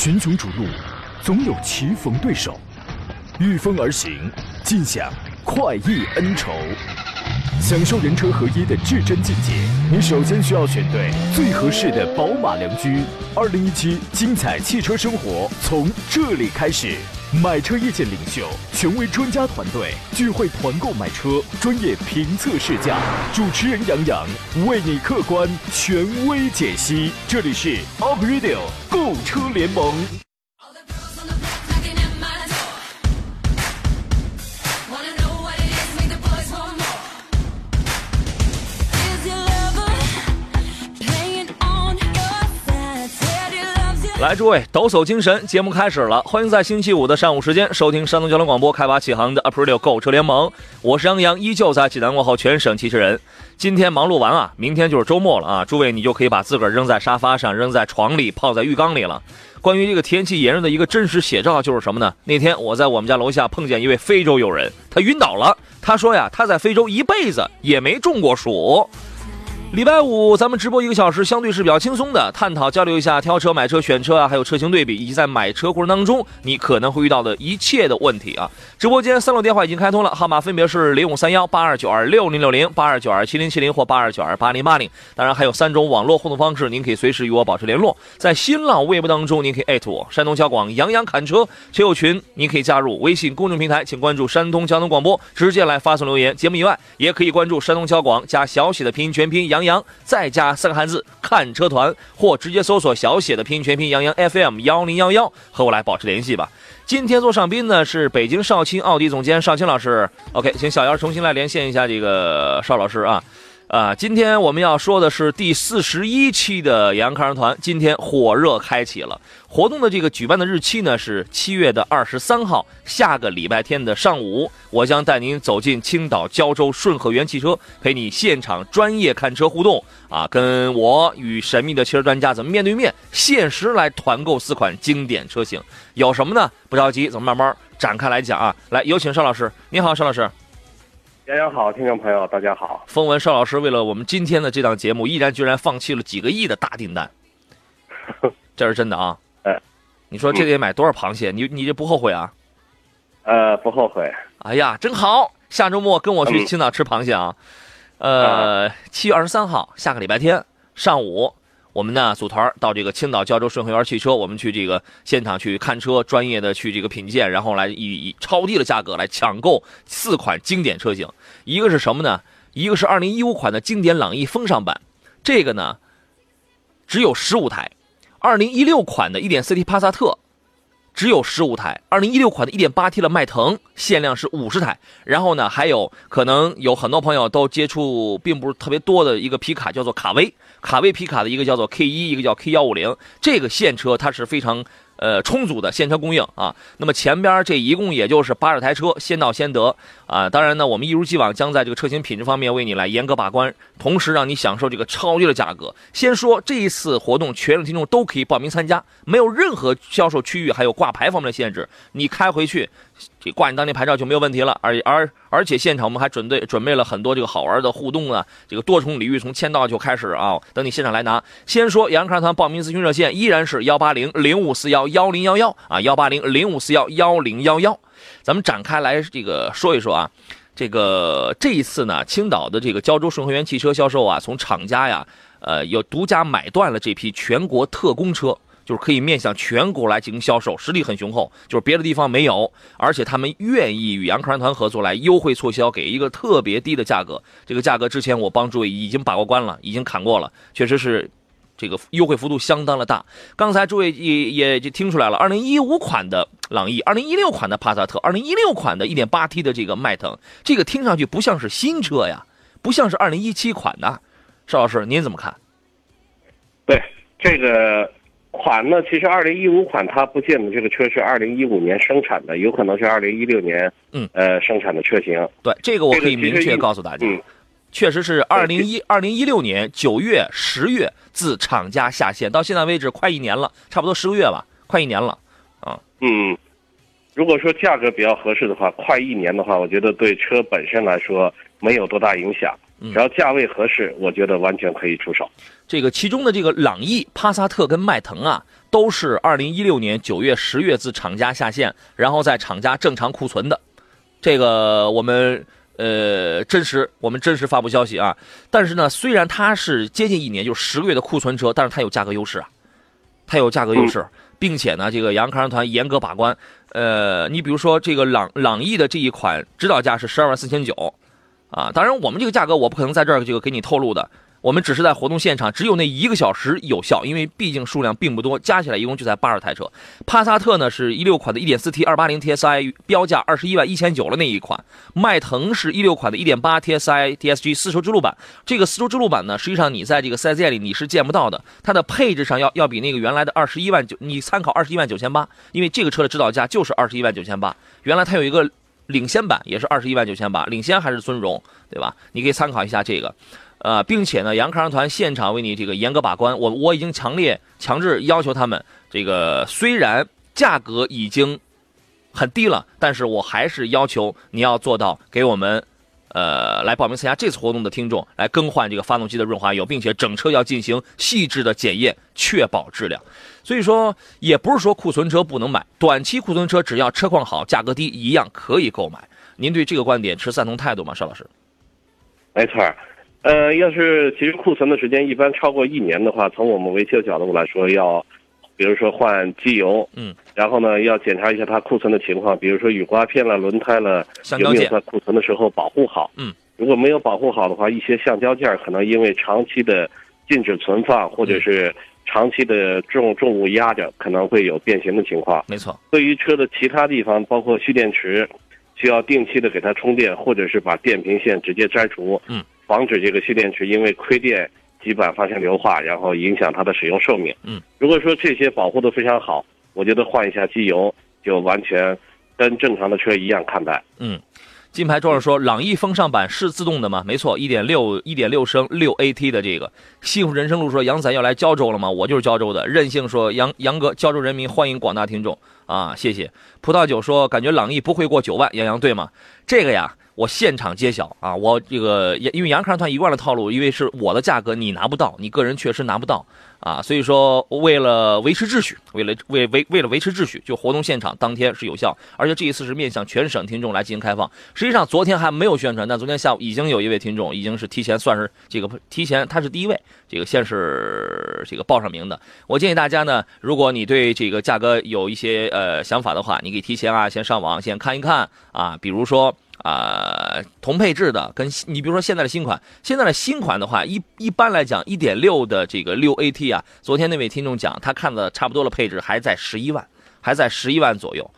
群雄逐鹿，总有棋逢对手，御风而行，尽享快意恩仇。享受人车合一的至臻境界，你首先需要选对最合适的宝马良驹。二零一七精彩汽车生活从这里开始，买车意见领袖，权威专家团队聚会团购买车，专业评测试驾，主持人杨洋为你客观权威解析。这里是 Up Radio 购车联盟。来，诸位，抖擞精神，节目开始了。欢迎在星期五的上午时间收听山东交通广播开发启航的 April 购车联盟。我是杨洋，依旧在济南问候全省骑车人。今天忙碌完啊，明天就是周末了啊，诸位你就可以把自个儿扔在沙发上，扔在床里，泡在浴缸里了。关于这个天气炎热的一个真实写照就是什么呢？那天我在我们家楼下碰见一位非洲友人，他晕倒了。他说呀，他在非洲一辈子也没中过暑。礼拜五咱们直播一个小时，相对是比较轻松的，探讨交流一下挑车、买车、选车啊，还有车型对比，以及在买车过程当中你可能会遇到的一切的问题啊。直播间三路电话已经开通了，号码分别是零五三幺八二九二六零六零、八二九二七零七零或八二九二八零八零。当然还有三种网络互动方式，您可以随时与我保持联络。在新浪微博当中，您可以艾特我山东交广杨洋侃车车友群，您可以加入微信公众平台，请关注山东交通广播，直接来发送留言。节目以外，也可以关注山东交广加小写的拼音全拼杨杨洋，再加三个汉字看车团，或直接搜索小写的拼音全拼杨洋 FM 幺零幺幺，和我来保持联系吧。今天做上宾呢是北京少卿奥迪总监邵青老师。OK，请小姚重新来连线一下这个邵老师啊。啊，今天我们要说的是第四十一期的杨康团，今天火热开启了活动的这个举办的日期呢是七月的二十三号，下个礼拜天的上午，我将带您走进青岛胶州顺和源汽车，陪你现场专业看车互动啊，跟我与神秘的汽车专家怎么面对面限时来团购四款经典车型，有什么呢？不着急，咱们慢慢展开来讲啊。来，有请邵老师，你好，邵老师。杨洋好，听众朋友大家好。风闻邵老师为了我们今天的这档节目，毅然决然放弃了几个亿的大订单，这是真的啊！哎，你说这得买多少螃蟹？你你这不后悔啊？呃，不后悔。哎呀，真好！下周末跟我去青岛吃螃蟹啊！呃，七月二十三号，下个礼拜天上午。我们呢组团到这个青岛胶州顺和园汽车，我们去这个现场去看车，专业的去这个品鉴，然后来以以超低的价格来抢购四款经典车型。一个是什么呢？一个是二零一五款的经典朗逸风尚版，这个呢只有十五台；二零一六款的一点四 T 帕萨特只有十五台；二零一六款的一点八 T 的迈腾限量是五十台。然后呢，还有可能有很多朋友都接触并不是特别多的一个皮卡，叫做卡威。卡威皮卡的一个叫做 K 一，一个叫 K 幺五零，这个现车它是非常呃充足的现车供应啊。那么前边这一共也就是八十台车，先到先得啊。当然呢，我们一如既往将在这个车型品质方面为你来严格把关，同时让你享受这个超低的价格。先说这一次活动，全省听众都可以报名参加，没有任何销售区域还有挂牌方面的限制，你开回去。这挂你当地牌照就没有问题了，而而而且现场我们还准备准备了很多这个好玩的互动啊，这个多重礼遇从签到就开始啊，等你现场来拿。先说杨康团报名咨询热线依然是幺八零零五四幺幺零幺幺啊，幺八零零五四幺幺零幺幺。咱们展开来这个说一说啊，这个这一次呢，青岛的这个胶州顺和源汽车销售啊，从厂家呀，呃，有独家买断了这批全国特供车。就是可以面向全国来进行销售，实力很雄厚，就是别的地方没有，而且他们愿意与杨克然团合作来优惠促销，给一个特别低的价格。这个价格之前我帮诸位已经把过关了，已经砍过了，确实是这个优惠幅度相当的大。刚才诸位也也就听出来了，二零一五款的朗逸，二零一六款的帕萨特，二零一六款的一点八 T 的这个迈腾，这个听上去不像是新车呀，不像是二零一七款的。邵老师您怎么看？对这个。款呢？其实二零一五款它不见得这个车是二零一五年生产的，有可能是二零一六年嗯呃生产的车型。对，这个我可以明确告诉大家，确实是二零一二零一六年九月、十月自厂家下线，到现在为止快一年了，差不多十个月吧，快一年了啊。嗯，如果说价格比较合适的话，快一年的话，我觉得对车本身来说没有多大影响。只要价位合适，我觉得完全可以出手。这个其中的这个朗逸、帕萨特跟迈腾啊，都是二零一六年九月、十月自厂家下线，然后在厂家正常库存的。这个我们呃真实，我们真实发布消息啊。但是呢，虽然它是接近一年，就十个月的库存车，但是它有价格优势啊，它有价格优势，并且呢，这个杨康团严格把关。呃，你比如说这个朗朗逸的这一款指导价是十二万四千九。啊，当然，我们这个价格我不可能在这儿这个给你透露的。我们只是在活动现场，只有那一个小时有效，因为毕竟数量并不多，加起来一共就才八十台车。帕萨特呢是一六款的 1.4T 280 TSI，标价二十一万一千九了那一款。迈腾是一六款的1.8 TSI DSG 丝绸之路版，这个丝绸之路版呢，实际上你在这个 4S 店里你是见不到的，它的配置上要要比那个原来的二十一万九，你参考二十一万九千八，因为这个车的指导价就是二十一万九千八，原来它有一个。领先版也是二十一万九千八，领先还是尊荣，对吧？你可以参考一下这个，呃，并且呢，杨康团现场为你这个严格把关，我我已经强烈强制要求他们，这个虽然价格已经很低了，但是我还是要求你要做到给我们。呃，来报名参加这次活动的听众，来更换这个发动机的润滑油，并且整车要进行细致的检验，确保质量。所以说，也不是说库存车不能买，短期库存车只要车况好、价格低，一样可以购买。您对这个观点持赞同态度吗，邵老师？没错呃，要是其实库存的时间一般超过一年的话，从我们维修角度来说要。比如说换机油，嗯，然后呢要检查一下它库存的情况，比如说雨刮片了、轮胎了，有没有在库存的时候保护好？嗯，如果没有保护好的话，一些橡胶件可能因为长期的禁止存放，或者是长期的重重物压着，可能会有变形的情况。没错，对于车的其他地方，包括蓄电池，需要定期的给它充电，或者是把电瓶线直接摘除，嗯，防止这个蓄电池因为亏电。极板发生硫化，然后影响它的使用寿命。嗯，如果说这些保护的非常好，我觉得换一下机油就完全跟正常的车一样看待。嗯，金牌壮士说，朗逸风尚版是自动的吗？没错，一点六一点六升六 AT 的这个。幸福人生路说，杨仔要来胶州了吗？我就是胶州的。任性说，杨杨哥，胶州人民欢迎广大听众啊，谢谢。葡萄酒说，感觉朗逸不会过九万，杨洋对吗？这个呀。我现场揭晓啊！我这个也因为杨康团一贯的套路，因为是我的价格你拿不到，你个人确实拿不到啊，所以说为了维持秩序，为了为为为了维持秩序，就活动现场当天是有效，而且这一次是面向全省听众来进行开放。实际上昨天还没有宣传，但昨天下午已经有一位听众已经是提前算是这个提前，他是第一位，这个先是这个报上名的。我建议大家呢，如果你对这个价格有一些呃想法的话，你可以提前啊先上网先看一看啊，比如说。啊，同配置的，跟你比如说现在的新款，现在的新款的话，一一般来讲，一点六的这个六 AT 啊，昨天那位听众讲，他看的差不多的配置还在十一万，还在十一万左右，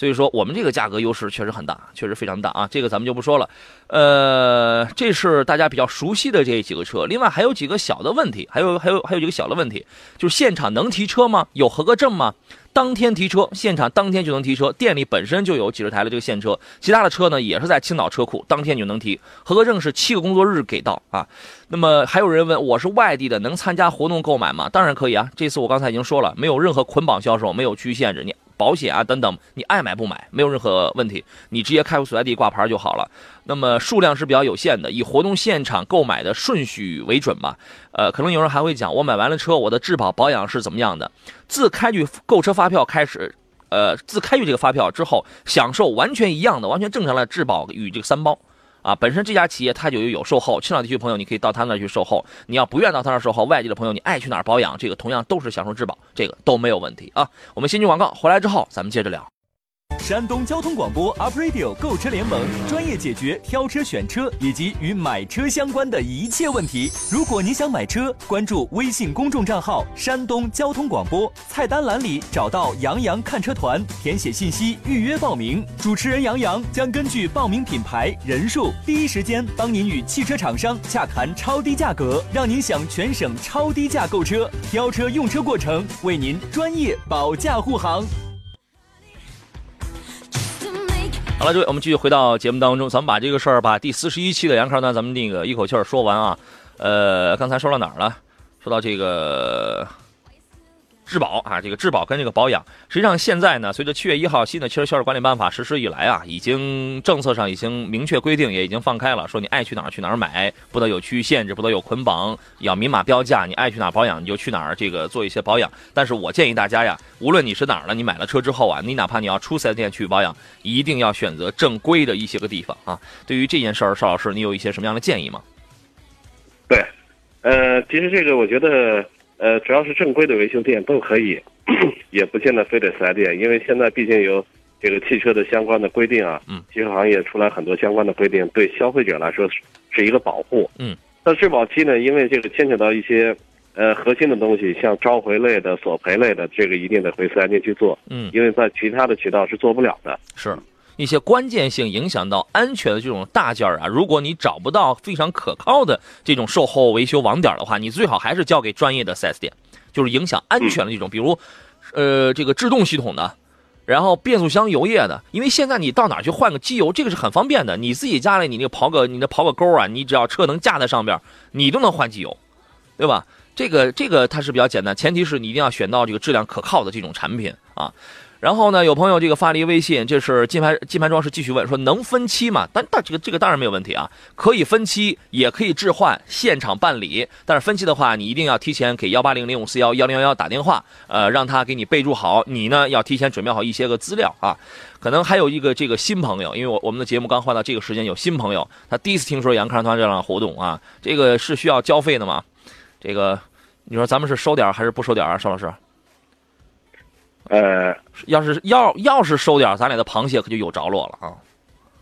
所以说我们这个价格优势确实很大，确实非常大啊，这个咱们就不说了。呃，这是大家比较熟悉的这几个车，另外还有几个小的问题，还有还有还有几个小的问题，就是现场能提车吗？有合格证吗？当天提车，现场当天就能提车。店里本身就有几十台的这个现车，其他的车呢也是在青岛车库，当天就能提。合格证是七个工作日给到啊。那么还有人问，我是外地的，能参加活动购买吗？当然可以啊。这次我刚才已经说了，没有任何捆绑销售，没有区域限制。你。保险啊，等等，你爱买不买没有任何问题，你直接开户所在地挂牌就好了。那么数量是比较有限的，以活动现场购买的顺序为准吧。呃，可能有人还会讲，我买完了车，我的质保保养是怎么样的？自开具购车发票开始，呃，自开具这个发票之后，享受完全一样的、完全正常的质保与这个三包。啊，本身这家企业它就有售后，青岛地区朋友你可以到他那去售后。你要不愿到他那售后，外地的朋友你爱去哪儿保养，这个同样都是享受质保，这个都没有问题啊。我们先去广告，回来之后咱们接着聊。山东交通广播 Up Radio 购车联盟专业解决挑车、选车以及与买车相关的一切问题。如果你想买车，关注微信公众账号“山东交通广播”，菜单栏里找到“杨洋看车团”，填写信息预约报名。主持人杨洋将根据报名品牌、人数，第一时间帮您与汽车厂商洽谈超低价格，让您享全省超低价购车。挑车用车过程为您专业保驾护航。好了，各位，我们继续回到节目当中，咱们把这个事儿，把第四十一期的杨康呢，咱们那个一口气儿说完啊。呃，刚才说到哪儿了？说到这个质保啊，这个质保跟这个保养，实际上现在呢，随着七月一号新的汽车销售管理办法实施以来啊，已经政策上已经明确规定，也已经放开了，说你爱去哪儿去哪儿买，不得有区域限制，不得有捆绑，要明码标价，你爱去哪儿保养你就去哪儿，这个做一些保养。但是我建议大家呀，无论你是哪儿的，你买了车之后啊，你哪怕你要出四 S 店去保养，一定要选择正规的一些个地方啊。对于这件事儿，邵老师，你有一些什么样的建议吗？对，呃，其实这个我觉得，呃，只要是正规的维修店都可以，也不见得非得四 S 店，因为现在毕竟有这个汽车的相关的规定啊，嗯，汽车行业出来很多相关的规定，对消费者来说是是一个保护，嗯。那质保期呢，因为这个牵扯到一些呃核心的东西，像召回类的、索赔类的，这个一定得回四 S 店去做，嗯，因为在其他的渠道是做不了的。是一些关键性影响到安全的这种大件儿啊，如果你找不到非常可靠的这种售后维修网点的话，你最好还是交给专业的 4S 店，就是影响安全的这种，比如，呃，这个制动系统的，然后变速箱油液的，因为现在你到哪去换个机油，这个是很方便的，你自己家里你那个刨个你那刨个沟啊，你只要车能架在上边，你都能换机油，对吧？这个这个它是比较简单，前提是你一定要选到这个质量可靠的这种产品啊。然后呢，有朋友这个发了一微信，这是金牌金牌装饰继续问说能分期吗？但但这个这个当然没有问题啊，可以分期，也可以置换，现场办理。但是分期的话，你一定要提前给幺八零零五四幺幺零幺幺打电话，呃，让他给你备注好，你呢要提前准备好一些个资料啊。可能还有一个这个新朋友，因为我我们的节目刚换到这个时间，有新朋友，他第一次听说杨康团这样的活动啊，这个是需要交费的吗？这个你说咱们是收点还是不收点啊，邵老师？呃要是要要是收点，咱俩的螃蟹可就有着落了啊！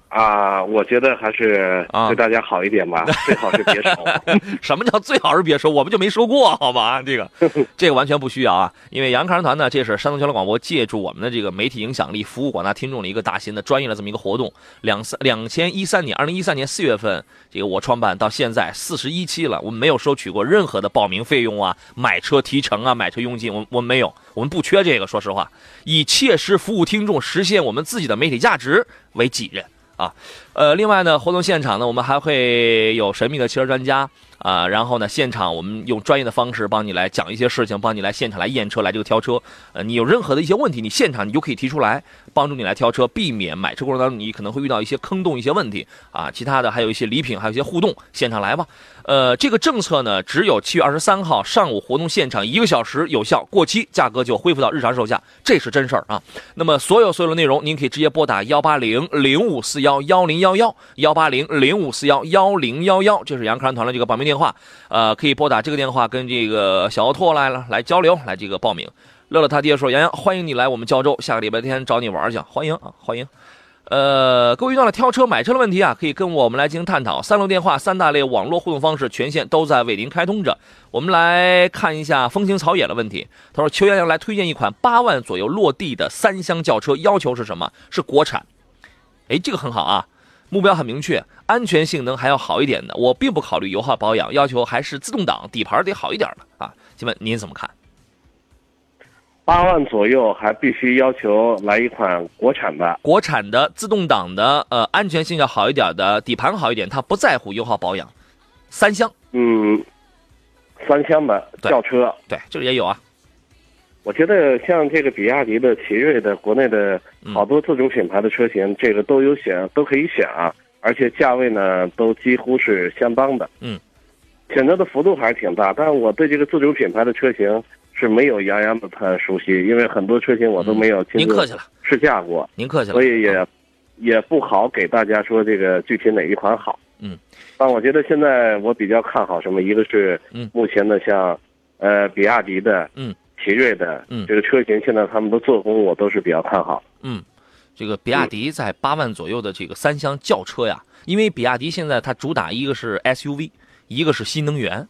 啊，我觉得还是啊对大家好一点吧，最好是别收。什么叫最好是别收？我们就没收过，好吗？这个 这个完全不需要啊，因为杨康团呢，这是山东交通广播借助我们的这个媒体影响力，服务广大听众的一个大型的专业的这么一个活动。两三两千一三年，二零一三年四月份，这个我创办到现在四十一期了，我们没有收取过任何的报名费用啊、买车提成啊、买车佣金，我我们没有，我们不缺这个。说实话，以切实服务听众、实现我们自己的媒体价值为己任。啊，呃，另外呢，活动现场呢，我们还会有神秘的汽车专家啊、然后呢，现场我们用专业的方式帮你来讲一些事情，帮你来现场来验车，来这个挑车。呃，你有任何的一些问题，你现场你就可以提出来，帮助你来挑车，避免买车过程当中你可能会遇到一些坑洞、一些问题啊。其他的还有一些礼品，还有一些互动，现场来吧。呃，这个政策呢，只有七月二十三号上午活动现场一个小时有效，过期价格就恢复到日常售价，这是真事儿啊。那么所有所有的内容，您可以直接拨打幺八零零五四幺幺零幺幺幺八零零五四幺幺零幺幺，这是杨康团的这个报名电话，呃，可以拨打这个电话跟这个小奥拓来了来交流，来这个报名。乐乐他爹说：“杨洋，欢迎你来我们胶州，下个礼拜天找你玩去，欢迎啊，欢迎。”呃，各位遇到了挑车、买车的问题啊，可以跟我们来进行探讨。三路电话、三大类网络互动方式，全线都在为您开通着。我们来看一下风行草野的问题。他说：“邱洋洋来推荐一款八万左右落地的三厢轿车，要求是什么？是国产。哎，这个很好啊，目标很明确，安全性能还要好一点的。我并不考虑油耗保养，要求还是自动挡，底盘得好一点的啊。请问您怎么看？八万左右还必须要求来一款国产的，国产的自动挡的，呃，安全性要好一点的，底盘好一点，它不在乎油耗保养。三厢，嗯，三厢的轿车。对，这个也有啊。我觉得像这个比亚迪的、奇瑞的，国内的嗯。好多自主品牌的车型，这个都有选，都可以选啊，而且价位呢都几乎是相当的。嗯，选择的幅度还是挺大，但是我对这个自主品牌的车型是没有杨洋的太熟悉，因为很多车型我都没有亲自您客气了，试驾过，您客气了。所以也啊也不好给大家说这个具体哪一款好。嗯，但我觉得现在我比较看好什么，一个是嗯。目前的像呃比亚迪的，嗯，奇瑞的，嗯这个车型现在他们的做工我都是比较看好。嗯，这个比亚迪在八万左右的这个三厢轿车呀，因为比亚迪现在它主打一个是 SUV，一个是新能源。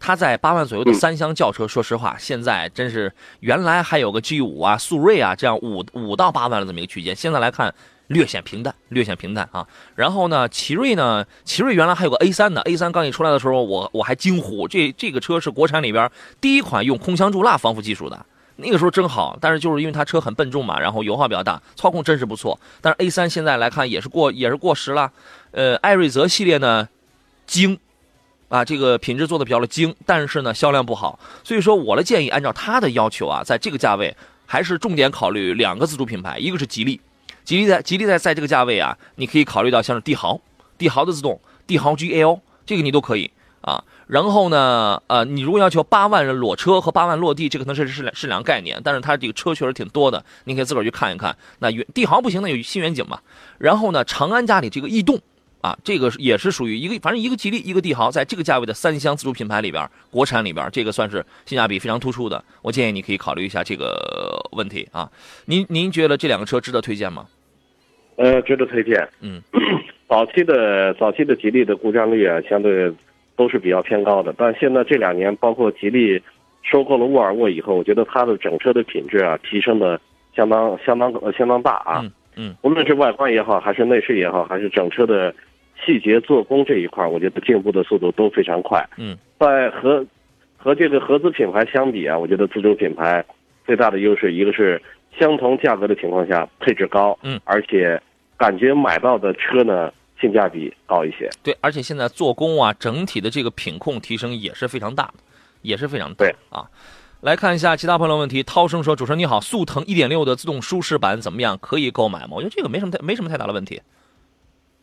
它在八万左右的嗯三厢轿车，说实话，现在真是原来还有个 G 五啊、速锐啊这样五五到八万的这么一个区间，现在来看略显平淡，略显平淡啊。然后呢，奇瑞呢，奇瑞原来还有个 A 三呢，A 三刚一出来的时候，我我还惊呼，这这个车是国产里边第一款用空腔注蜡防腐技术的。那个时候真好，但是就是因为它车很笨重嘛，然后油耗比较大，操控真是不错。但是 A 三现在来看也是过也是过时了。呃，艾瑞泽系列呢，精啊，这个品质做的比较的精，但是呢销量不好。所以说我的建议，按照他的要求啊，在这个价位还是重点考虑两个自主品牌，一个是吉利，吉利在吉利在在这个价位啊，你可以考虑到像是帝豪，帝豪的自动，帝豪 GL 这个你都可以啊。然后呢，呃，你如果要求八万人裸车和八万落地，这可能是是是两个概念，但是它这个车确实挺多的，你可以自个儿去看一看。那远帝豪不行，那有新远景嘛。然后呢，长安家里这个逸动啊，这个也是属于一个，反正一个吉利，一个帝豪，在这个价位的三厢自主品牌里边，国产里边，这个算是性价比非常突出的。我建议你可以考虑一下这个问题啊。您您觉得这两个车值得推荐吗？呃，值得推荐。嗯，早期的早期的吉利的故障率啊，相对都是比较偏高的，但现在这两年，包括吉利收购了沃尔沃以后，我觉得它的整车的品质啊，提升的相当相当呃相当大啊。嗯嗯，无论是外观也好，还是内饰也好，还是整车的细节做工这一块，我觉得进步的速度都非常快。嗯，在和和这个合资品牌相比啊，我觉得自主品牌最大的优势，一个是相同价格的情况下配置高，嗯，而且感觉买到的车呢性价比高一些。对，而且现在做工啊，整体的这个品控提升也是非常大的，也是非常大对啊。来看一下其他朋友的问题。涛声说：“主持人你好，速腾1.6的自动舒适版怎么样？可以购买吗？”我觉得这个没什么太没什么太大的问题。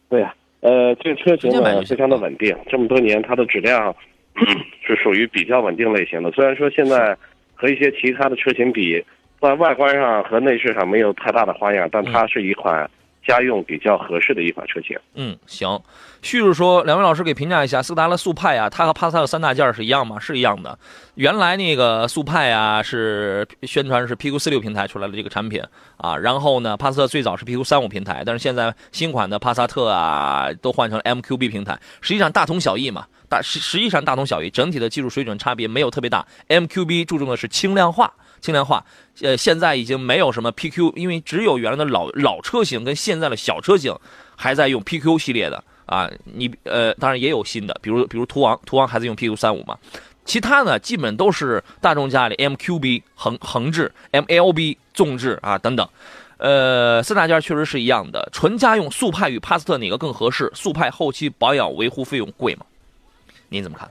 对呀、呃，这个车型呢非常的稳定，这么多年它的质量 是属于比较稳定类型的。虽然说现在和一些其他的车型比，在外观上和内饰上没有太大的花样，但它是一款家用比较合适的一款车型。嗯，行。旭日说，两位老师给评价一下斯柯达的速派啊，它和帕萨特三大件是一样吗？是一样的。原来那个速派啊是宣传是 PQ 四六平台出来的这个产品啊，然后呢，帕萨特最早是 PQ 三五平台，但是现在新款的帕萨特啊都换成了 MQB 平台，实际上大同小异嘛，大实实际上大同小异，整体的技术水准差别没有特别大。MQB 注重的是轻量化。轻量化，呃，现在已经没有什么 PQ，因为只有原来的老老车型跟现在的小车型还在用 PQ 系列的啊。你呃，当然也有新的，比如比如途昂，途昂还在用 PQ 三五嘛。其他呢，基本都是大众家里 MQB 横横置、MLB 纵置啊等等。呃，三大件确实是一样的。纯家用速派与帕萨特哪个更合适？速派后期保养维护费用贵吗？您怎么看？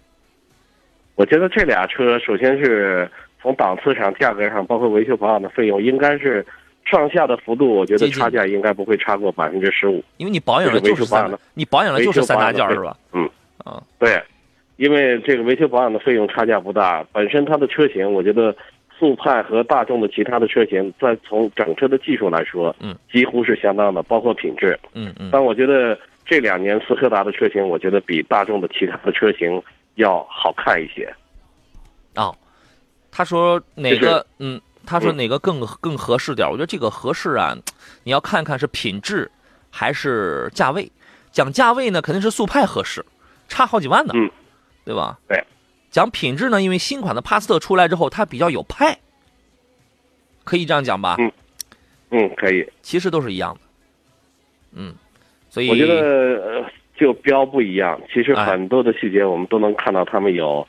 我觉得这俩车首先是从档次上、价格上，包括维修保养的费用，应该是上下的幅度，我觉得差价应该不会超过百分之十五。因为你保养的就是保养的，你保养了就是三大件是吧？嗯啊，对，因为这个维修保养的费用差价不大，本身它的车型，我觉得速派和大众的其他的车型，在从整车的技术来说，嗯，几乎是相当的，包括品质。嗯嗯。但我觉得这两年斯柯达的车型，我觉得比大众的其他的车型要好看一些。哦，他说哪就是个？嗯，他说嗯哪个更更合适点？我觉得这个合适啊，你要看看是品质还是价位。讲价位呢，肯定是速派合适，差好几万呢，嗯，对吧？对。讲品质呢，因为新款的帕萨特出来之后，它比较有派，可以这样讲吧？嗯嗯，可以。其实都是一样的。嗯，所以我觉得呃，就标不一样，其实哎很多的细节我们都能看到他们有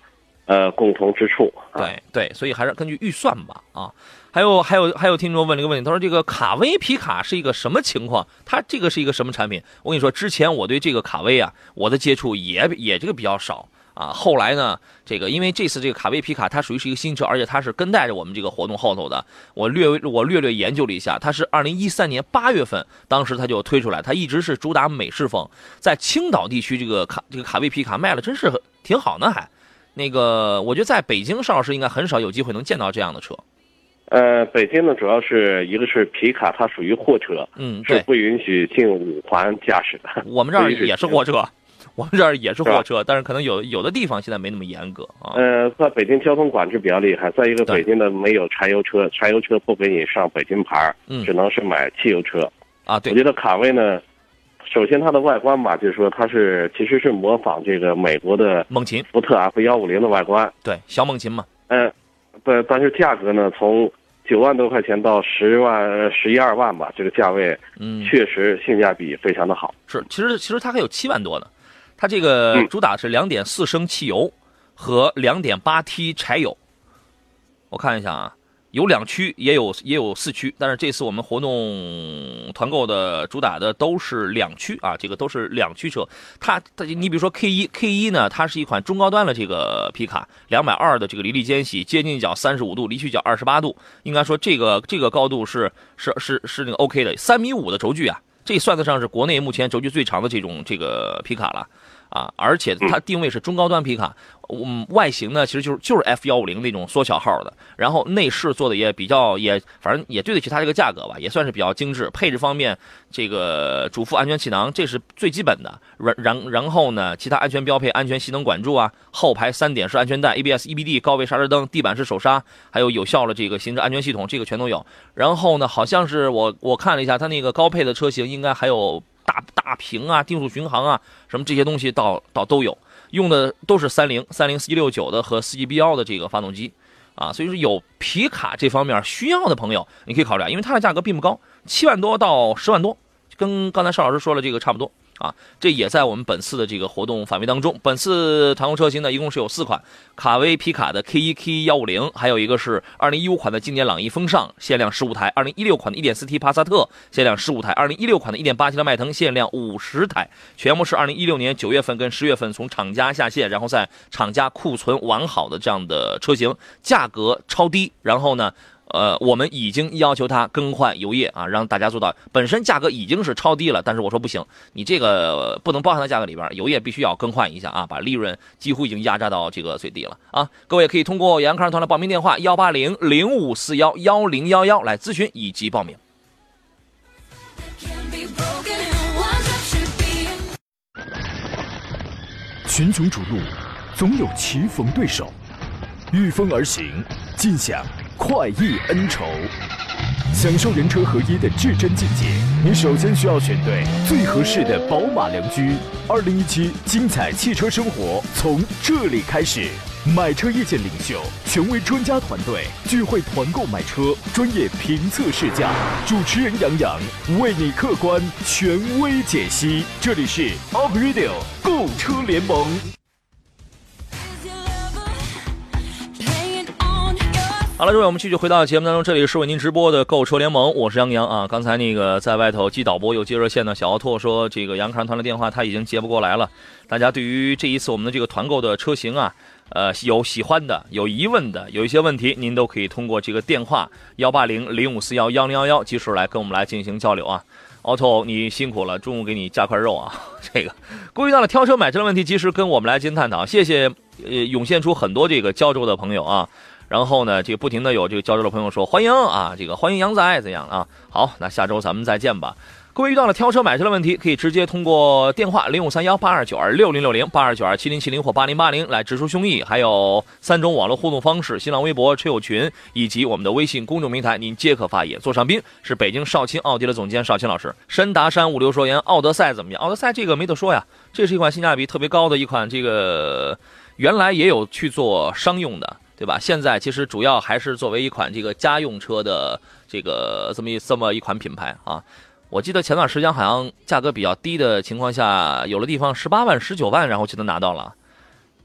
呃共同之处。对对，所以还是根据预算吧啊。还有还有还有听众问了一个问题，他说这个卡威皮卡是一个什么情况？它这个是一个什么产品？我跟你说，之前我对这个卡威啊，我的接触也也这个比较少啊。后来呢，这个因为这次这个卡威皮卡它属于是一个新车，而且它是跟带着我们这个活动后头的。我略我略略研究了一下，它是二零一三年八月份，当时它就推出来，它一直是主打美式风，在青岛地区这个卡这个卡威皮卡卖了真是挺好呢，还。那个，我觉得在北京，邵老师应该很少有机会能见到这样的车。呃，北京呢，主要是一个是皮卡，它属于货车，嗯，是不允许进五环驾驶的。我们这儿也是货车，我们这儿也是货车，但是可能有有的地方现在没那么严格啊。呃，在北京交通管制比较厉害，再一个北京的没有柴油车，柴油车不给你上北京牌儿，嗯只能是买汽油车。啊，对我，觉得卡位呢，首先它的外观吧，就是说它是其实是模仿这个美国的猛禽，福特 F 幺五零的外观，对，小猛禽嘛，嗯、对，但是价格呢，从九万多块钱到十万、十一二万吧，这个价位嗯，确实性价比非常的好。是，其实其实它还有七万多呢，它这个嗯。主打是两点四升汽油和两点八 T 柴油。我看一下啊，有两驱，也有也有四驱，但是这次我们活动团购的主打的都是两驱啊，这个都是两驱车。它它你比如说 K 一 K 一呢，它是一款中高端的这个皮卡，两百二的这个离地间隙，接近角三十五度，离去角二十八度，应该说这个这个高度是是是是那个 OK 的，三米五的轴距啊，这算得上是国内目前轴距最长的这种这个皮卡了。啊，而且它定位是中高端皮卡，嗯，外形呢其实就是就是 F 幺五零那种缩小号的，然后内饰做的也比较也，反正也对得起它这个价格吧，也算是比较精致。配置方面，这个主副安全气囊这是最基本的，然然然后呢，其他安全标配，安全吸能管柱啊，后排三点式安全带，ABS、EBD、高位刹车灯，地板式手刹，还有有效的这个行车安全系统，这个全都有。然后呢，好像是我我看了一下，它那个高配的车型应该还有。大大屏啊，定速巡航啊，什么这些东西倒倒都有，用的都是三菱三菱四六九的和四 G B 幺的这个发动机，啊，所以说有皮卡这方面需要的朋友，你可以考虑，因为它的价格并不高，七万多到十万多，跟刚才邵老师说了这个差不多。啊，这也在我们本次的这个活动范围当中。本次团购车型呢，一共是有四款：卡威皮卡的 K 一 K 幺五零，还有一个是二零一五款的经典朗逸风尚，限量十五台；二零一六款的一点四 T 帕萨特，限量十五台；二零一六款的一点八 T 的迈腾，限量五十台。全部是二零一六年九月份跟十月份从厂家下线，然后在厂家库存完好的这样的车型，价格超低。然后呢？呃，我们已经要求他更换油液啊，让大家做到。本身价格已经是超低了，但是我说不行，你这个不能包含在价格里边，油液必须要更换一下啊，把利润几乎已经压榨到这个最低了啊。各位可以通过杨康团的报名电话幺八零零五四幺幺零幺幺来咨询以及报名。群雄逐鹿，总有棋逢对手，御风而行，尽享。快意恩仇，享受人车合一的至臻境界。你首先需要选对最合适的宝马良驹。二零一七精彩汽车生活从这里开始。买车意见领袖，权威专家团队聚会团购买车，专业评测试驾。主持人杨洋为你客观权威解析。这里是 Up Radio 购车联盟。好了，各位，我们继续回到节目当中，这里是为您直播的购车联盟，我是杨洋啊。刚才那个在外头接导播又接热线的小奥拓说，这个杨康团的电话他已经接不过来了。大家对于这一次我们的这个团购的车型啊，呃，有喜欢的，有疑问的，有一些问题，您都可以通过这个电话幺八零零五四幺幺零幺幺及时来跟我们来进行交流啊。奥拓，你辛苦了，中午给你加块肉啊。这个，关于到了挑车买车的问题，及时跟我们来进行探讨。谢谢，呃，涌现出很多这个胶州的朋友啊。然后呢，这个不停的有这个交流的朋友说欢迎啊，这个欢迎杨仔怎样啊？好，那下周咱们再见吧。各位遇到了挑车买车的问题，可以直接通过电话零五三幺八二九二六零六零八二九二七零七零或八零八零来直抒胸臆，还有三种网络互动方式：新浪微博车友群以及我们的微信公众平台，您皆可发言。座上宾是北京少卿奥迪的总监少卿老师。申达山物流说言，奥德赛怎么样？奥德赛这个没得说呀，这是一款性价比特别高的一款，这个原来也有去做商用的。对吧？现在其实主要还是作为一款这个家用车的这个这么一这么一款品牌啊。我记得前段时间好像价格比较低的情况下，有的地方十八万、十九万，然后就能拿到了。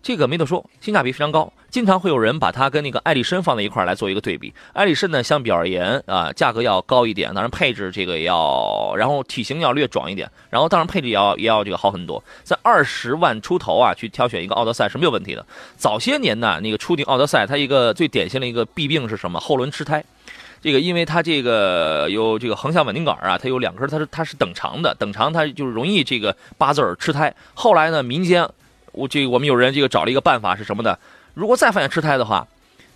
这个没得说，性价比非常高。经常会有人把它跟那个艾力绅放在一块来做一个对比。艾力绅呢，相比而言啊，价格要高一点，当然配置这个也要，然后体型要略壮一点，然后当然配置也要也要这个好很多。在二十万出头啊，去挑选一个奥德赛是没有问题的。早些年呢，那个初定奥德赛，它一个最典型的一个弊病是什么？后轮吃胎。这个因为它这个有这个横向稳定杆啊，它有两根，它是它是等长的，等长它就容易这个八字儿吃胎。后来呢，民间。我这我们有人这个找了一个办法是什么呢？如果再发现吃胎的话，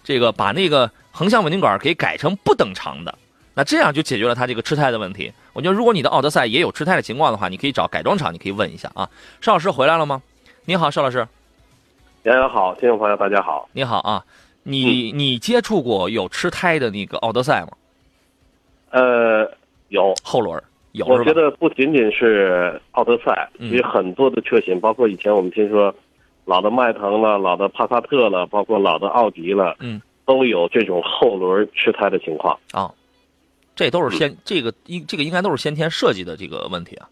这个把那个横向稳定杆给改成不等长的，那这样就解决了它这个吃胎的问题。我觉得如果你的奥德赛也有吃胎的情况的话，你可以找改装厂，你可以问一下啊。邵老师回来了吗？你好，邵老师。杨洋好，听众朋友大家好。你好啊，你你接触过有吃胎的那个奥德赛吗？呃，有后轮。我觉得不仅仅是奥德赛，其实很多的车型，包括以前我们听说老的迈腾了、老的帕萨特了，包括老的奥迪了，嗯，都有这种后轮吃胎的情况。啊。这都是先这个应这个应该都是先天设计的这个问题啊。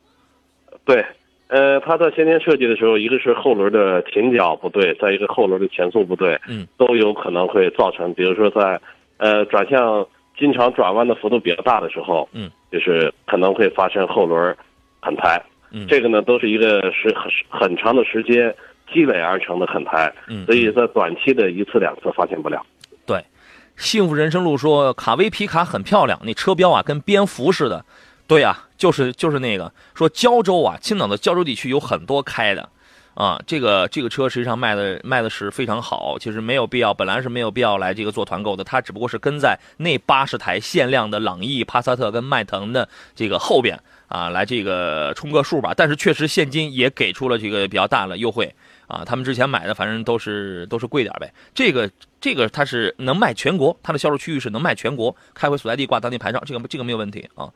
对，呃，它在先天设计的时候，一个是后轮的停脚不对，再一个后轮的前速不对，嗯，都有可能会造成，比如说在呃转向经常转弯的幅度比较大的时候，嗯，就是可能会发生后轮狠抬。嗯这个呢都是一个时很很长的时间积累而成的狠胎，嗯所以在短期的一次两次发现不了。对，幸福人生路说卡威皮卡很漂亮，那车标啊跟蝙蝠似的。对呀、就是就是那个说胶州啊，青岛的胶州地区有很多开的，啊，这个这个车实际上卖的卖的是非常好，其实没有必要，本来是没有必要来这个做团购的，它只不过是跟在那八十台限量的朗逸、帕萨特跟迈腾的这个后边啊，来这个冲个数吧。但是确实现金也给出了这个比较大的优惠啊，他们之前买的反正都是都是贵点呗。这个这个它是能卖全国，它的销售区域是能卖全国，开回所在地挂当地牌照，这个这个没有问题啊。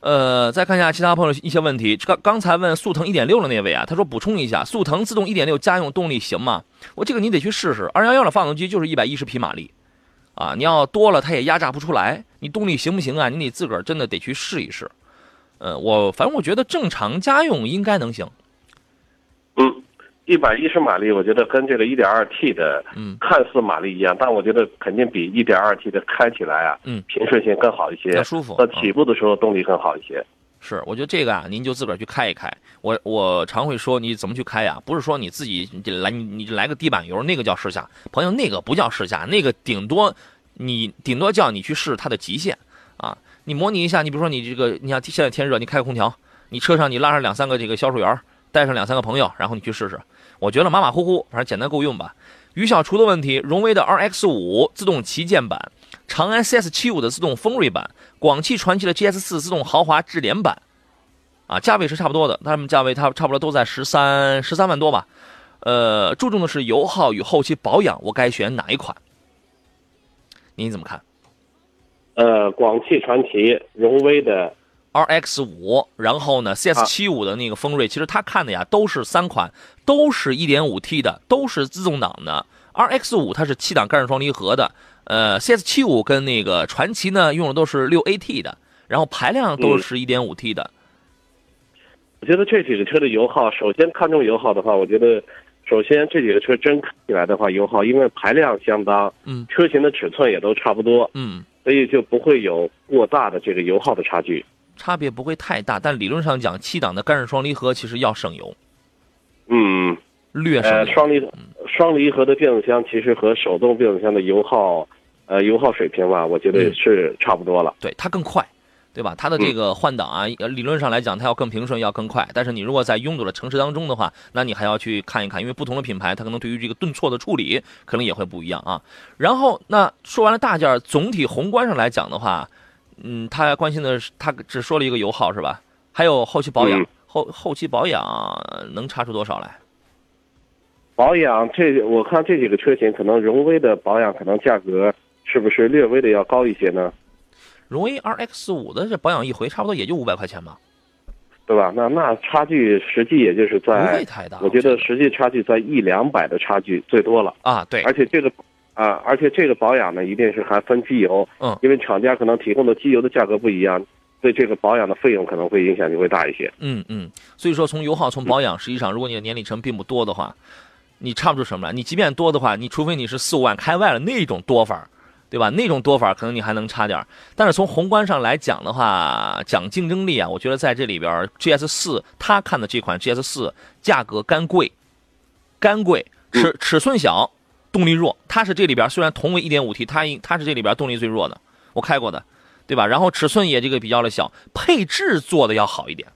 呃，再看一下其他朋友一些问题。刚刚才问速腾1.6的那位啊，他说补充一下，速腾自动1.6家用动力行吗？我这个你得去试试。211的发动机就是110匹马力，啊，你要多了它也压榨不出来。你动力行不行啊？你得自个儿真的得去试一试。呃，我反正我觉得正常家用应该能行。嗯，一百一十马力，我觉得跟这个一点二 T 的，嗯看似马力一样，但我觉得肯定比一点二 T 的开起来啊，嗯平顺性更好一些，更舒服那起步的时候动力更好一些。是，我觉得这个啊，您就自个儿去开一开。我我常会说，你怎么去开呀？不是说你自己你来你你来个地板油，那个叫试驾。朋友，那个不叫试驾，那个顶多你顶多叫你去试它的极限啊。你模拟一下，你比如说你这个，你像现在天热，你开个空调，你车上你拉上两三个这个销售员，带上两三个朋友，然后你去试试。我觉得马马虎虎，反正简单够用吧。于小厨的问题：荣威的 RX 五自动旗舰版，长安 CS 七五的自动锋锐版，广汽传祺的 GS 四自动豪华智联版，啊，价位是差不多的，他们价位差差不多都在十三十三万多吧。呃，注重的是油耗与后期保养，我该选哪一款？您怎么看呃，广汽传祺、荣威的，？RX 五，然后呢，CS 七五的那个锋锐，其实他看的呀都是三款，都是 1.5T 的，都是自动挡的。RX 五它是七档干式双离合的，呃，CS 七五跟那个传奇呢用的都是六 AT 的，然后排量都是 1.5T 的。我觉得这几个车的油耗，首先看重油耗的话，我觉得首先这几个车真开起来的话，油耗因为排量相当，嗯车型的尺寸也都差不多，嗯，所以就不会有过大的这个油耗的差距。差别不会太大，但理论上讲，七档的干式双离合其实要省油，嗯，呃，略省油。双离双离合的变速箱其实和手动变速箱的油耗，呃，油耗水平吧，我觉得嗯是差不多了。对，它更快，对吧？它的这个换挡啊，呃理论上来讲，它要更平顺，要更快。但是你如果在拥堵的城市当中的话，那你还要去看一看，因为不同的品牌，它可能对于这个顿挫的处理可能也会不一样啊。然后，那说完了大件儿，总体宏观上来讲的话，嗯，他关心的是，他只说了一个油耗是吧？还有后期保养，嗯后后期保养能差出多少来？保养这，我看这几个车型，可能荣威的保养可能价格是不是略微的要高一些呢？荣威 RX 五的这保养一回差不多也就五百块钱吧，对吧？那那差距实际也就是在不会在，太大。我觉得实际差距在一两百的差距最多了。啊，对，而且这个啊，而且这个保养呢，一定是还分机油，嗯因为厂家可能提供的机油的价格不一样，对这个保养的费用可能会影响就会大一些。嗯嗯，所以说从油耗从保养，实际上如果你的年里程并不多的话，你差不出什么来。你即便多的话，你除非你是四五万开外了那种多法儿，对吧？那种多法儿可能你还能差点儿。但是从宏观上来讲的话，讲竞争力啊，我觉得在这里边，GS 四他看的这款 GS 四价格干贵，干贵，尺尺寸小，动力弱。它是这里边虽然同为 1.5T，它应它是这里边动力最弱的，我开过的，对吧？然后尺寸也这个比较的小，配置做的要好一点。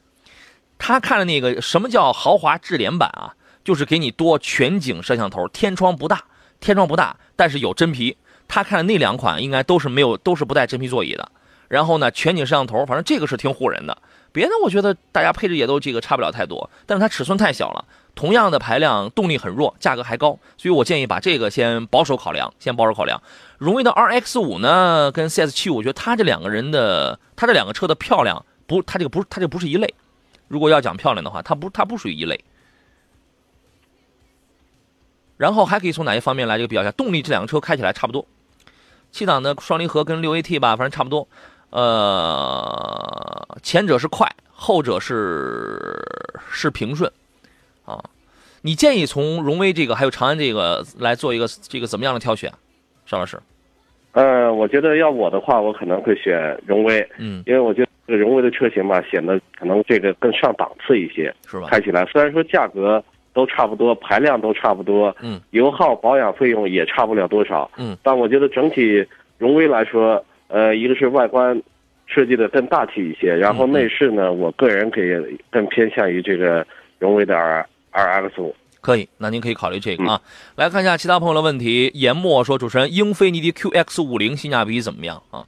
他看的那个什么叫豪华智联版啊，就是给你多全景摄像头，天窗不大，天窗不大，但是有真皮。他看的那两款应该都是没有，都是不带真皮座椅的。然后呢，全景摄像头，反正这个是挺唬人的。别的我觉得大家配置也都这个差不了太多，但是它尺寸太小了，同样的排量，动力很弱，价格还高，所以我建议把这个先保守考量，先保守考量。荣威的 RX 五呢，跟 CS 七五，我觉得它这两个人的，它这两个车的漂亮，不，它这个不是，它这不是一类。如果要讲漂亮的话，它不它不属于一类。然后还可以从哪些方面来这个比较一下？动力这两个车开起来差不多，七档的双离合跟六 AT 吧，反正差不多。呃，前者是快，后者是是平顺，啊。你建议从荣威这个还有长安这个来做一个这个怎么样的挑选，邵老师？呃，我觉得要我的话，我可能会选荣威，嗯，因为我觉得这个荣威的车型吧，显得可能这个更上档次一些。是吧？开起来虽然说价格都差不多，排量都差不多，嗯，油耗、保养费用也差不了多少，嗯，但我觉得整体荣威来说，呃，一个是外观设计的更大气一些，然后内饰呢，我个人可以更偏向于这个荣威的 R R X 五。可以，那您可以考虑这个啊。来看一下其他朋友的问题。研墨说，主持人，英菲尼迪 QX 五零性价比怎么样啊？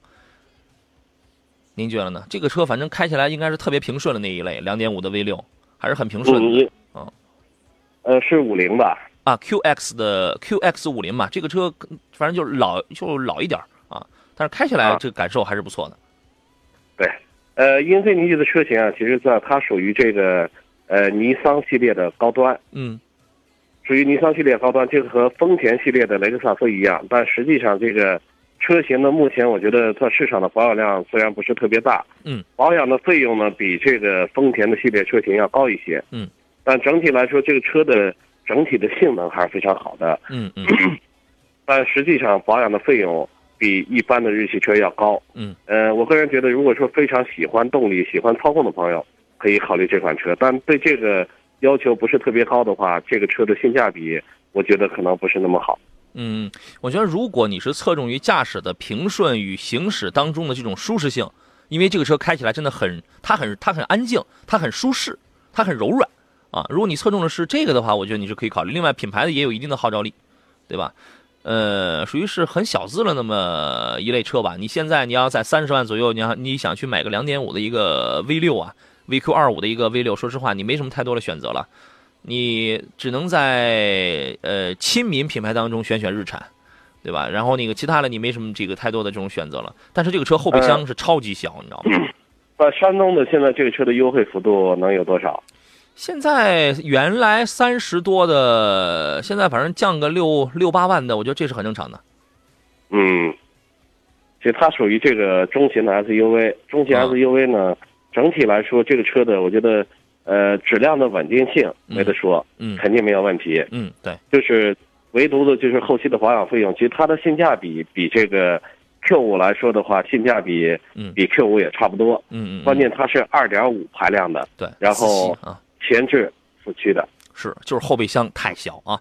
您觉得呢？这个车反正开起来应该是特别平顺的那一类，两点五的 V 六还是很平顺的、嗯，嗯呃，是五零吧？啊。QX 的 QX 五零嘛，这个车反正就是老就老一点儿啊，但是开起来啊。这个感受还是不错的。对，呃，英菲尼迪的车型啊，其实在它属于这个呃尼桑系列的高端，嗯。属于尼桑系列高端，这个和丰田系列的雷克萨斯一样，但实际上这个车型呢，目前我觉得在市场的保有量虽然不是特别大，嗯，保养的费用呢比这个丰田的系列车型要高一些，嗯，但整体来说，这个车的整体的性能还是非常好的，嗯嗯。但实际上保养的费用比一般的日系车要高，嗯，呃，我个人觉得，如果说非常喜欢动力、喜欢操控的朋友，可以考虑这款车，但对这个要求不是特别高的话，这个车的性价比，我觉得可能不是那么好。嗯，我觉得如果你是侧重于驾驶的平顺与行驶当中的这种舒适性，因为这个车开起来真的很，它很它很安静，它很舒适，它很柔软啊。如果你侧重的是这个的话，我觉得你是可以考虑。另外，品牌的也有一定的号召力，对吧？呃，属于是很小资了那么一类车吧。你现在你要在三十万左右，你要你想去买个两点五的一个 V 六啊，VQ 二五的一个 V 六，说实话，你没什么太多的选择了。你只能在呃亲民品牌当中选选日产，对吧？然后那个其他的你没什么这个太多的这种选择了。但是这个车后备箱是超级小，你知道吗？那山东的现在这个车的优惠幅度能有多少？现在原来三十多的，现在反正降个六六八万的，我觉得这是很正常的。嗯，其实它属于这个中型的 SUV，中型啊。SUV 呢，整体来说，这个车的我觉得，呃，质量的稳定性没得说，嗯。肯定没有问题。嗯，对，就是唯独的就是后期的保养费用，其实它的性价比比这个 Q 五来说的话，性价比嗯。比 Q 五也差不多。嗯嗯，关键它是二点五排量的，对，然后啊前置四驱的。是就是后备箱太小啊。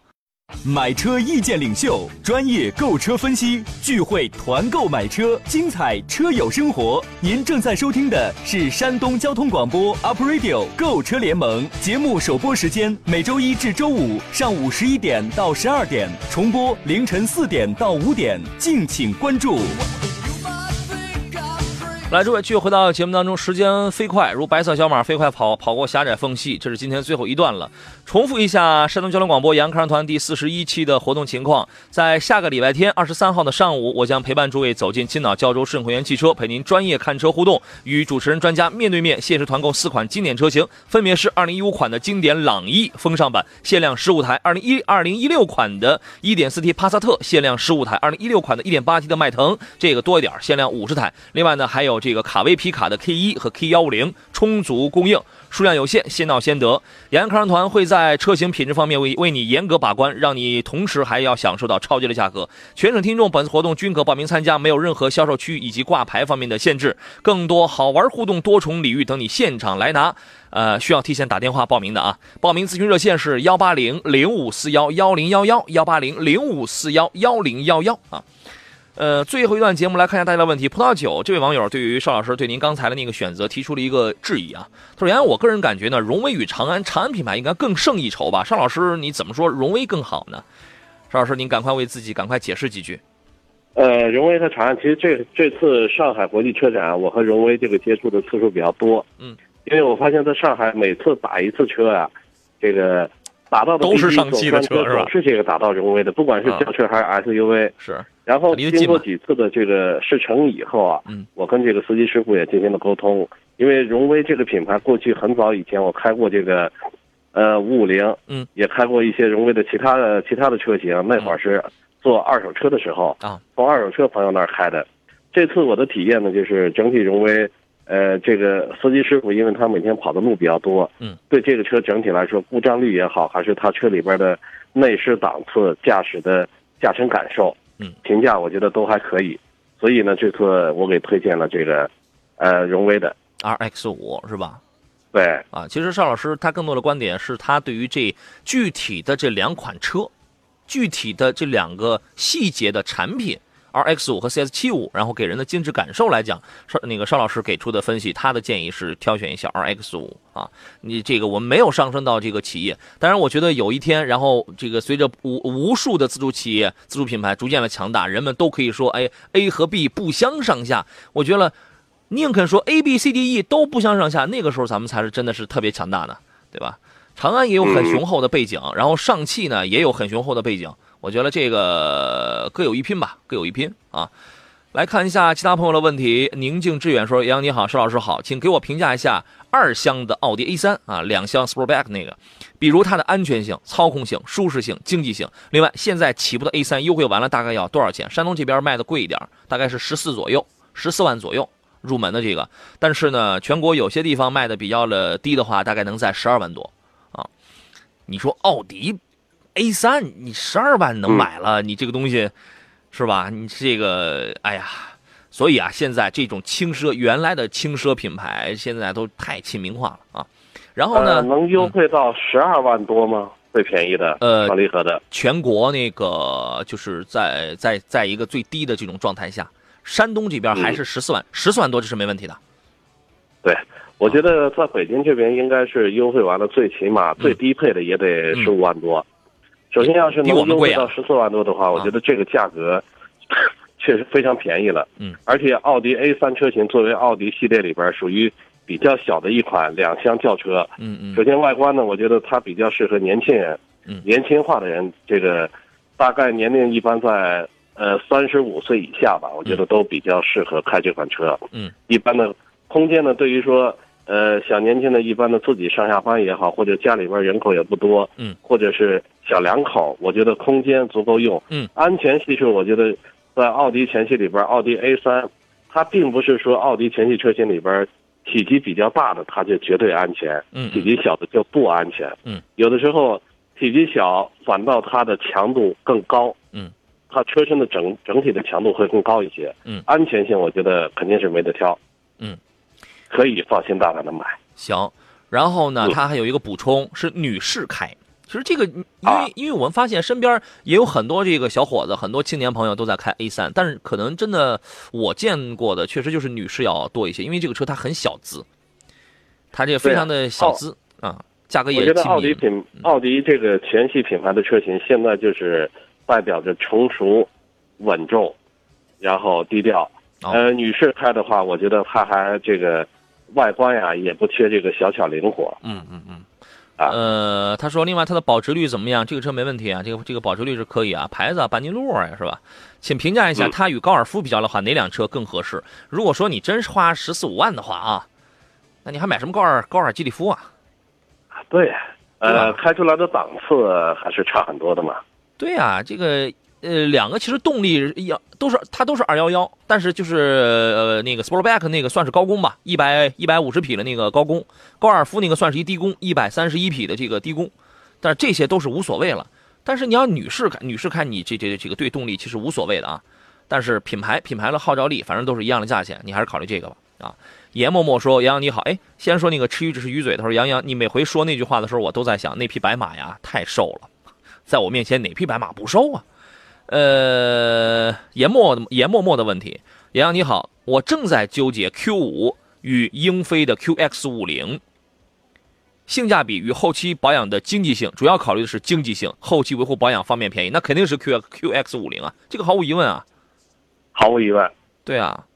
买车意见领袖，专业购车分析，聚会团购买车，精彩车友生活。您正在收听的是山东交通广播 Up Radio 购车联盟节目首播时间，每周一至周五上午十一点到十二点，重播凌晨四点到五点，敬请关注。来，诸位，继续回到节目当中，时间飞快，如白色小马飞快跑跑过狭窄缝隙，这是今天最后一段了。重复一下山东交通广播杨康团第四十一期的活动情况，在下个礼拜天二十三号的上午，我将陪伴诸位走进青岛胶州盛汇源汽车，陪您专业看车互动，与主持人专家面对面限时团购四款经典车型，分别是二零一五款的经典朗逸风尚版，限量十五台；二零一二零一六款的一点四 T 帕萨特，限量十五台；二零一六款的一点八 T 的迈腾，这个多一点，限量五十台。另外呢，还有这个卡威皮卡的 K 一和 K 幺五零，充足供应，数量有限，先到先得。延安康团会在车型品质方面为为你严格把关，让你同时还要享受到超低的价格。全省听众本次活动均可报名参加，没有任何销售区以及挂牌方面的限制。更多好玩互动、多重礼遇等你现场来拿。呃，需要提前打电话报名的啊，报名咨询热线是幺八零零五四幺幺零幺幺幺八零零五四幺幺零幺幺啊。呃，最后一段节目来看一下大家的问题。葡萄酒这位网友对于邵老师对您刚才的那个选择提出了一个质疑啊。他说：“原来我个人感觉呢，荣威与长安，长安品牌应该更胜一筹吧？邵老师你怎么说荣威更好呢？”邵老师，您赶快为自己赶快解释几句。呃，荣威和长安，其实这这次上海国际车展，我和荣威这个接触的次数比较多。嗯，因为我发现在上海每次打一次车啊，这个打到的都是上汽的车总是吧？是这个打到荣威的，不管是啊。轿车还是 SUV。是，然后经过几次的这个试乘以后啊，嗯，我跟这个司机师傅也进行了沟通，因为荣威这个品牌过去很早以前我开过这个，呃五五零，嗯，也开过一些荣威的其他的其他的车型，那会儿是做二手车的时候啊，从二手车朋友那儿开的。这次我的体验呢，就是整体荣威，呃，这个司机师傅因为他每天跑的路比较多，嗯，对这个车整体来说故障率也好，还是他车里边的内饰档次、驾驶的驾乘感受，嗯，评价我觉得都还可以。所以呢，这次我给推荐了这个，呃，荣威的 RX 五是吧？对，啊，其实邵老师他更多的观点是他对于这具体的这两款车，具体的这两个细节的产品，RX 五和 CS 七五，然后给人的精致感受来讲，邵那个邵老师给出的分析，他的建议是挑选一下 RX 五啊。你这个我们没有上升到这个企业，当然我觉得有一天，然后这个随着无无数的自主企业、自主品牌逐渐的强大，人们都可以说，哎，A 和 B 不相上下。我觉得。宁肯说 A B C D E 都不相上下，那个时候咱们才是真的是特别强大的，对吧？长安也有很雄厚的背景，然后上汽呢也有很雄厚的背景，我觉得这个各有一拼吧，各有一拼啊。来看一下其他朋友的问题，宁静致远说：“杨你好，石老师好，请给我评价一下二厢的奥迪 A 三啊，两厢 Sportback 那个，比如它的安全性、操控性、舒适性、经济性。另外，现在起步的 A 三优惠完了大概要多少钱？山东这边卖的贵一点，大概是十四左右，十四万左右。”入门的这个，但是呢，全国有些地方卖的比较的低的话，大概能在十二万多啊。你说奥迪 A 三，你十二万能买了，你这个东西是吧？你这个，哎呀，所以啊，现在这种轻奢，原来的轻奢品牌现在都太亲民化了啊。然后呢，能优惠到十二万多吗？最便宜的，呃，双离合的，全国那个就是在在在一个最低的这种状态下。山东这边还是十四万，十四万多这是没问题的。对，我觉得在北京这边应该是优惠完了，最起码最低配的也得十五万多。首先，要是能优惠到十四万多的话，我觉得这个价格 确实非常便宜了。嗯，而且奥迪 A 三车型作为奥迪系列里边属于比较小的一款两厢轿车。嗯嗯。首先外观呢，我觉得它比较适合年轻人，年轻化的人，这个大概年龄一般在。呃，三十五岁以下吧，我觉得都比较适合开这款车。嗯，一般的空间呢，对于说呃小年轻的一般的自己上下班也好，或者家里边人口也不多，嗯，或者是小两口，我觉得空间足够用。嗯，安全系数，我觉得在奥迪前系里边，奥迪 A 三，它并不是说奥迪前系车型里边体积比较大的它就绝对安全，嗯，体积小的就不安全。嗯，有的时候体积小反倒它的强度更高。嗯。它车身的整整体的强度会更高一些，嗯，安全性我觉得肯定是没得挑，嗯，可以放心大胆的买。行，然后呢，它还有一个补充是女士开，其实这个因为因为我们发现身边也有很多这个小伙子，很多青年朋友都在开 A 三，但是可能真的我见过的确实就是女士要多一些，因为这个车它很小资，它这个非常的小资啊，价格也。我觉得奥迪品奥迪这个全系品牌的车型现在就是。代表着成熟、稳重，然后低调。呃，女士开的话，我觉得它还这个外观呀，也不缺这个小巧灵活。嗯嗯嗯。啊。呃，他说，另外它的保值率怎么样？这个车没问题啊，这个这个保值率是可以啊，牌子啊班尼路啊，是吧？请评价一下，它与高尔夫比较的话，哪辆车更合适？如果说你真是花十四五万的话啊，那你还买什么高尔高尔基里夫啊？对，呃，开出来的档次还是差很多的嘛。对呀，这个呃，两个其实动力要都是它都是二幺幺，但是就是呃那个 Sportback 那个算是高功吧，一百一百五十匹的那个高功，高尔夫那个算是一低功，一百三十一匹的这个低功，但是这些都是无所谓了。但是你要女士开，女士开你这这这个对动力其实无所谓的啊。但是品牌品牌的号召力，反正都是一样的价钱，你还是考虑这个吧啊。严默默说：“杨洋你好，哎，先说那个吃鱼只是鱼嘴。”他说：“杨洋，你每回说那句话的时候，我都在想那匹白马呀，太瘦了。”在我面前哪匹白马不瘦啊？呃，严默严默默的问题，杨洋你好，我正在纠结 Q 五与英菲的 QX 五零，性价比与后期保养的经济性，主要考虑的是经济性，后期维护保养方面便宜，那肯定是 Q QX 五零啊，这个毫无疑问啊，毫无疑问，对啊，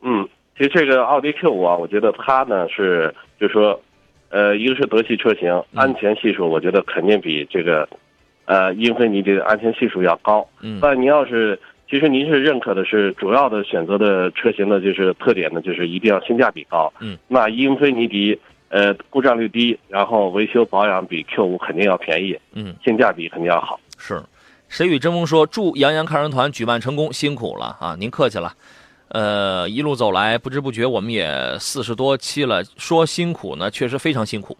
嗯，其实这个奥迪 Q 五啊，我觉得它呢是，就是说，呃，一个是德系车型，安全系数，我觉得肯定比这个。呃，英菲尼迪的安全系数要高，嗯，但您要是，其实您是认可的是主要的选择的车型呢，就是特点呢，就是一定要性价比高，嗯，那英菲尼迪，呃，故障率低，然后维修保养比 Q 五肯定要便宜，嗯，性价比肯定要好。是，谁与争锋说祝杨洋看人团举办成功，辛苦了啊，您客气了，呃，一路走来不知不觉我们也四十多期了，说辛苦呢，确实非常辛苦。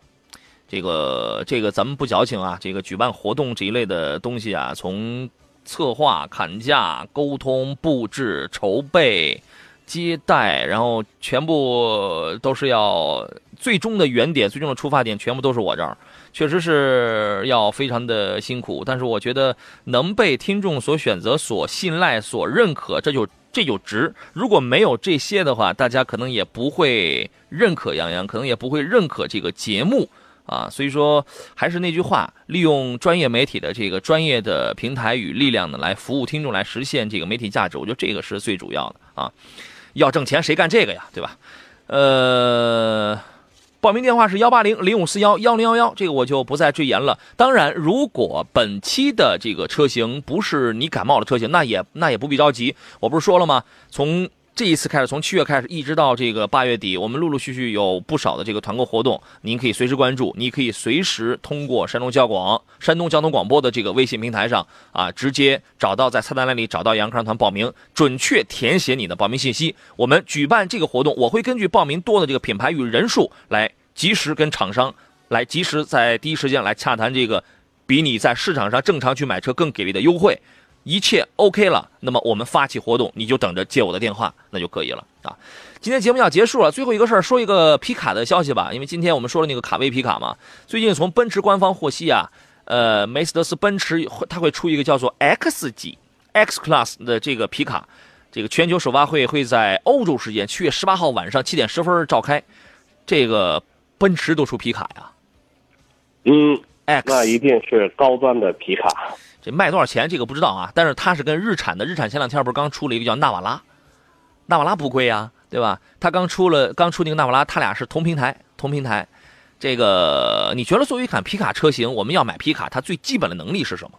这个这个咱们不矫情啊，这个举办活动这一类的东西啊，从策划、砍价、沟通、布置、筹备、接待，然后全部都是要最终的原点、最终的出发点，全部都是我这儿。确实是要非常的辛苦，但是我觉得能被听众所选择、所信赖、所认可，这就这就值。如果没有这些的话，大家可能也不会认可杨洋，可能也不会认可这个节目啊。所以说，还是那句话，利用专业媒体的这个专业的平台与力量呢，来服务听众，来实现这个媒体价值。我觉得这个是最主要的啊。要挣钱，谁干这个呀？对吧？呃。报名电话是幺八零零五四幺幺零幺幺，这个我就不再赘言了。当然，如果本期的这个车型不是你感冒的车型，那也那也不必着急。我不是说了吗？从这一次开始，从七月开始，一直到这个八月底，我们陆陆续续有不少的这个团购活动，您可以随时关注。你可以随时通过山东交广、山东交通广播的这个微信平台上啊，直接找到在菜单栏里找到杨康团报名，准确填写你的报名信息。我们举办这个活动，我会根据报名多的这个品牌与人数来及时跟厂商来及时在第一时间来洽谈这个比你在市场上正常去买车更给力的优惠。一切 OK 了，那么我们发起活动，你就等着接我的电话，那就可以了啊。今天节目要结束了，最后一个事儿说一个皮卡的消息吧，因为今天我们说了那个卡威皮卡嘛，最近从奔驰官方获悉啊，呃，梅赛德斯奔驰它会出一个叫做 X 级 X Class 的这个皮卡，这个全球首发会会在欧洲时间七月十八号晚上七点十分召开，这个奔驰都出皮卡呀，嗯，X 那一定是高端的皮卡。这卖多少钱？这个不知道啊。但是它是跟日产的，日产前两天不是刚出了一个叫纳瓦拉，纳瓦拉不贵呀，对吧？它刚出了，刚出那个纳瓦拉，它俩是同平台，同平台。这个你觉得作为一款皮卡车型，我们要买皮卡，它最基本的能力是什么？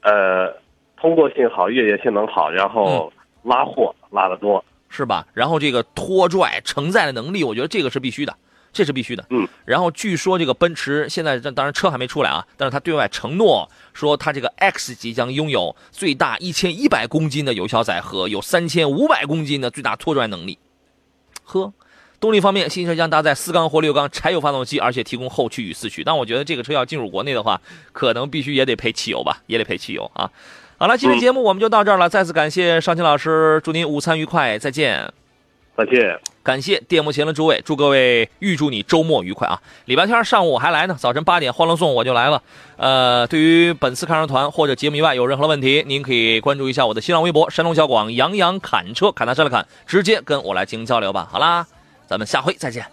呃，通过性好，越野性能好，然后拉货拉得多，是吧？然后这个拖拽承载的能力，我觉得这个是必须的。这是必须的，嗯。然后据说这个奔驰现在，这当然车还没出来啊，但是他对外承诺说，他这个 X 级将拥有最大一千一百公斤的有效载荷，有三千五百公斤的最大拖拽能力。呵，动力方面，新车将搭载四缸或六缸柴油发动机，而且提供后驱与四驱。但我觉得这个车要进入国内的话，可能必须也得配汽油吧，也得配汽油啊。好了，今天节目我们就到这儿了，再次感谢尚青老师，祝您午餐愉快，再见。再见。感谢电幕前的诸位，祝各位预祝你周末愉快啊！礼拜天上午我还来呢，早晨八点欢乐颂我就来了。呃，对于本次看车团或者节目以外有任何问题，您可以关注一下我的新浪微博山东小广杨洋侃车，侃大山的侃，直接跟我来进行交流吧。好啦，咱们下回再见。